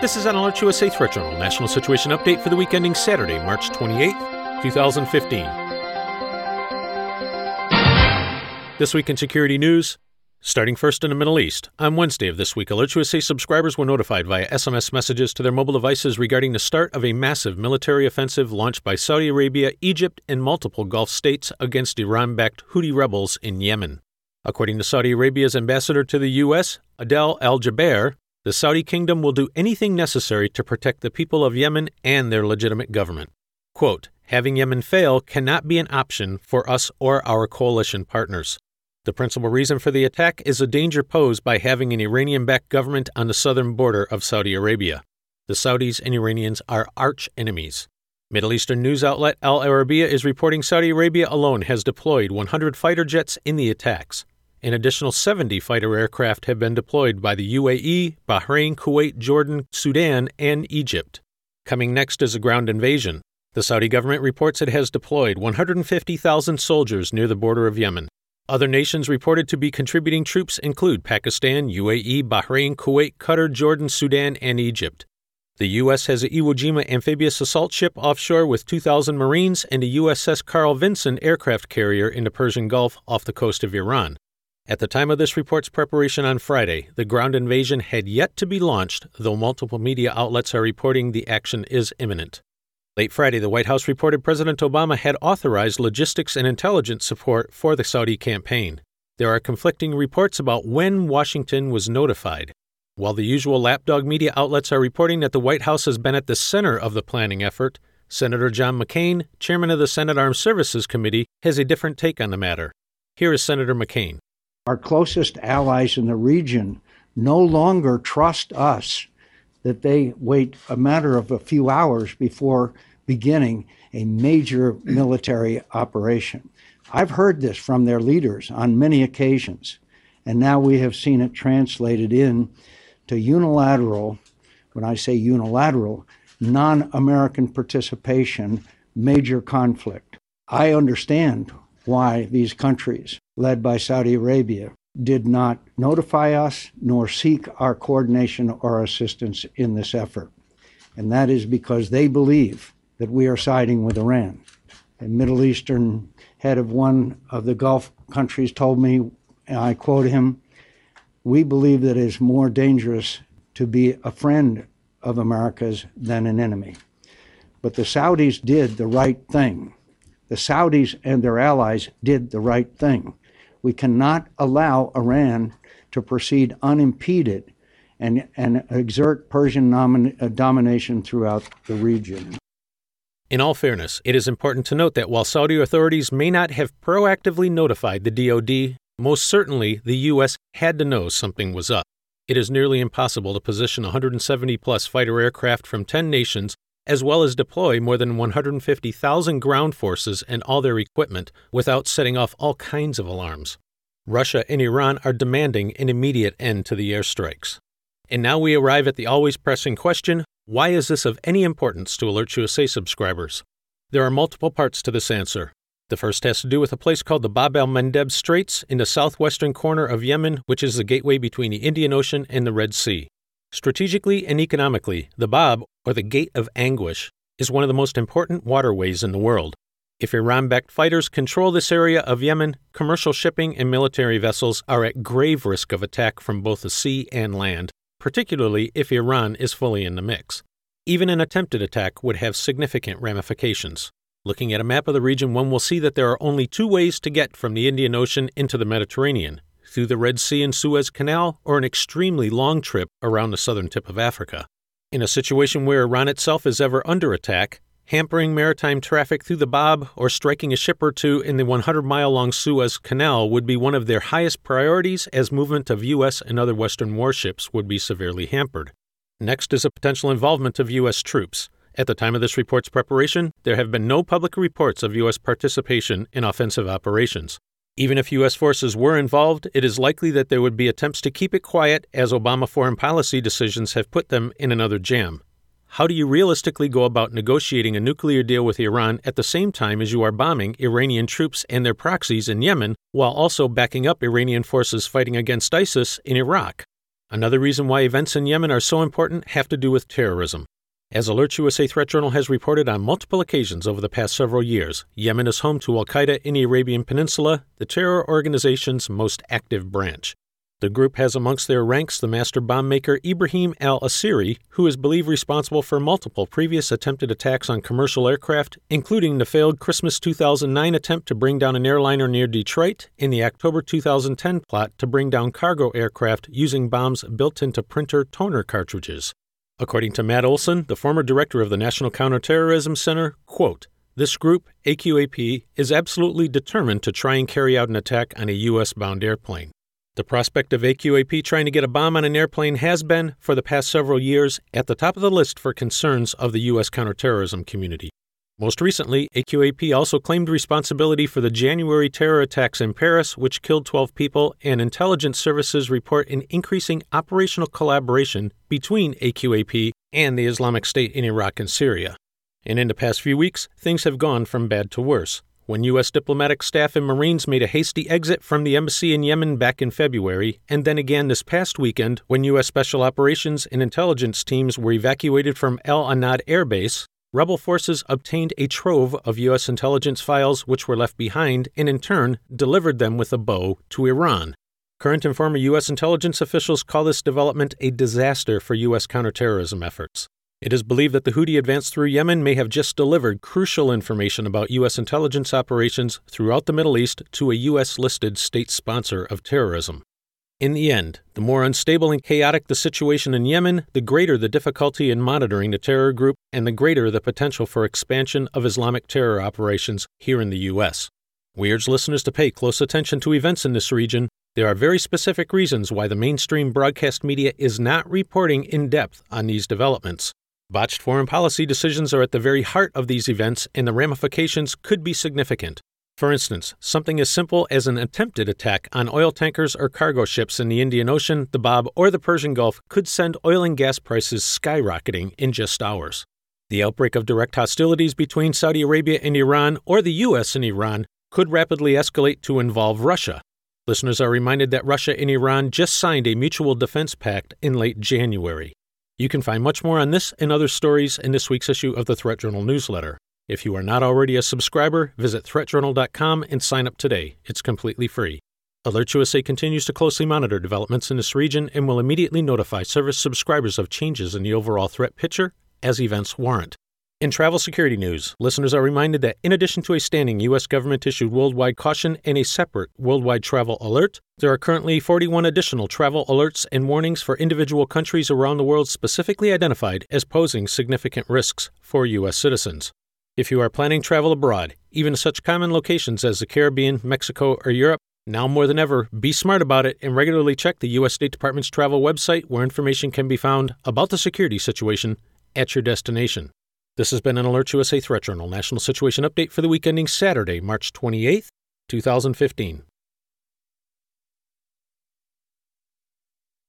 This is an AlertsUSA Threat Journal National Situation Update for the week ending Saturday, March 28th, 2015. This week in security news, starting first in the Middle East. On Wednesday of this week, AlertsUSA subscribers were notified via SMS messages to their mobile devices regarding the start of a massive military offensive launched by Saudi Arabia, Egypt, and multiple Gulf states against Iran backed Houthi rebels in Yemen. According to Saudi Arabia's ambassador to the U.S., Adel Al Jubeir, the Saudi kingdom will do anything necessary to protect the people of Yemen and their legitimate government. Quote, Having Yemen fail cannot be an option for us or our coalition partners. The principal reason for the attack is a danger posed by having an Iranian backed government on the southern border of Saudi Arabia. The Saudis and Iranians are arch enemies. Middle Eastern news outlet Al Arabiya is reporting Saudi Arabia alone has deployed 100 fighter jets in the attacks. An additional 70 fighter aircraft have been deployed by the UAE, Bahrain, Kuwait, Jordan, Sudan, and Egypt. Coming next is a ground invasion. The Saudi government reports it has deployed 150,000 soldiers near the border of Yemen. Other nations reported to be contributing troops include Pakistan, UAE, Bahrain, Kuwait, Qatar, Jordan, Sudan, and Egypt. The U.S. has an Iwo Jima amphibious assault ship offshore with 2,000 Marines and a USS Carl Vinson aircraft carrier in the Persian Gulf off the coast of Iran. At the time of this report's preparation on Friday, the ground invasion had yet to be launched, though multiple media outlets are reporting the action is imminent. Late Friday, the White House reported President Obama had authorized logistics and intelligence support for the Saudi campaign. There are conflicting reports about when Washington was notified. While the usual lapdog media outlets are reporting that the White House has been at the center of the planning effort, Senator John McCain, chairman of the Senate Armed Services Committee, has a different take on the matter. Here is Senator McCain our closest allies in the region no longer trust us that they wait a matter of a few hours before beginning a major military operation. I've heard this from their leaders on many occasions, and now we have seen it translated in to unilateral, when I say unilateral, non American participation, major conflict. I understand why these countries, led by Saudi Arabia, did not notify us nor seek our coordination or assistance in this effort. And that is because they believe that we are siding with Iran. A Middle Eastern head of one of the Gulf countries told me, and I quote him, we believe that it is more dangerous to be a friend of America's than an enemy. But the Saudis did the right thing the Saudis and their allies did the right thing. We cannot allow Iran to proceed unimpeded and, and exert Persian nomin- uh, domination throughout the region. In all fairness, it is important to note that while Saudi authorities may not have proactively notified the DoD, most certainly the U.S. had to know something was up. It is nearly impossible to position 170 plus fighter aircraft from 10 nations as well as deploy more than 150,000 ground forces and all their equipment without setting off all kinds of alarms. Russia and Iran are demanding an immediate end to the airstrikes. And now we arrive at the always pressing question why is this of any importance to AlertsUSA subscribers? There are multiple parts to this answer. The first has to do with a place called the Bab el Mandeb Straits in the southwestern corner of Yemen, which is the gateway between the Indian Ocean and the Red Sea. Strategically and economically, the Bab, or the Gate of Anguish, is one of the most important waterways in the world. If Iran backed fighters control this area of Yemen, commercial shipping and military vessels are at grave risk of attack from both the sea and land, particularly if Iran is fully in the mix. Even an attempted attack would have significant ramifications. Looking at a map of the region, one will see that there are only two ways to get from the Indian Ocean into the Mediterranean through the Red Sea and Suez Canal, or an extremely long trip around the southern tip of Africa. In a situation where Iran itself is ever under attack, hampering maritime traffic through the Bab or striking a ship or two in the 100 mile long Suez Canal would be one of their highest priorities, as movement of U.S. and other Western warships would be severely hampered. Next is a potential involvement of U.S. troops. At the time of this report's preparation, there have been no public reports of U.S. participation in offensive operations. Even if U.S. forces were involved, it is likely that there would be attempts to keep it quiet as Obama foreign policy decisions have put them in another jam. How do you realistically go about negotiating a nuclear deal with Iran at the same time as you are bombing Iranian troops and their proxies in Yemen, while also backing up Iranian forces fighting against ISIS in Iraq? Another reason why events in Yemen are so important have to do with terrorism. As AlertsUSA Threat Journal has reported on multiple occasions over the past several years, Yemen is home to Al Qaeda in the Arabian Peninsula, the terror organization's most active branch. The group has amongst their ranks the master bomb maker Ibrahim al Asiri, who is believed responsible for multiple previous attempted attacks on commercial aircraft, including the failed Christmas 2009 attempt to bring down an airliner near Detroit and the October 2010 plot to bring down cargo aircraft using bombs built into printer toner cartridges. According to Matt Olsen, the former director of the National Counterterrorism Center, quote, this group, AQAP, is absolutely determined to try and carry out an attack on a U.S. bound airplane. The prospect of AQAP trying to get a bomb on an airplane has been, for the past several years, at the top of the list for concerns of the U.S. counterterrorism community. Most recently, AQAP also claimed responsibility for the January terror attacks in Paris, which killed 12 people, and intelligence services report an increasing operational collaboration between AQAP and the Islamic State in Iraq and Syria. And in the past few weeks, things have gone from bad to worse. When U.S. diplomatic staff and Marines made a hasty exit from the embassy in Yemen back in February, and then again this past weekend when U.S. Special Operations and Intelligence teams were evacuated from El Anad Air Base, rebel forces obtained a trove of U.S. intelligence files which were left behind and in turn delivered them with a bow to Iran. Current and former U.S. intelligence officials call this development a disaster for U.S. counterterrorism efforts. It is believed that the Houthi advance through Yemen may have just delivered crucial information about U.S. intelligence operations throughout the Middle East to a U.S. listed state sponsor of terrorism. In the end, the more unstable and chaotic the situation in Yemen, the greater the difficulty in monitoring the terror group and the greater the potential for expansion of Islamic terror operations here in the U.S. We urge listeners to pay close attention to events in this region. There are very specific reasons why the mainstream broadcast media is not reporting in depth on these developments. Botched foreign policy decisions are at the very heart of these events, and the ramifications could be significant. For instance, something as simple as an attempted attack on oil tankers or cargo ships in the Indian Ocean, the Bab, or the Persian Gulf could send oil and gas prices skyrocketing in just hours. The outbreak of direct hostilities between Saudi Arabia and Iran, or the U.S. and Iran, could rapidly escalate to involve Russia. Listeners are reminded that Russia and Iran just signed a mutual defense pact in late January. You can find much more on this and other stories in this week's issue of the Threat Journal newsletter. If you are not already a subscriber, visit threatjournal.com and sign up today. It's completely free. AlertsUSA continues to closely monitor developments in this region and will immediately notify service subscribers of changes in the overall threat picture as events warrant. In travel security news, listeners are reminded that in addition to a standing U.S. government issued worldwide caution and a separate worldwide travel alert, there are currently 41 additional travel alerts and warnings for individual countries around the world specifically identified as posing significant risks for U.S. citizens. If you are planning travel abroad, even to such common locations as the Caribbean, Mexico, or Europe, now more than ever, be smart about it and regularly check the U.S. State Department's travel website where information can be found about the security situation at your destination. This has been an AlertsUSA Threat Journal National Situation Update for the week ending Saturday, March 28, 2015.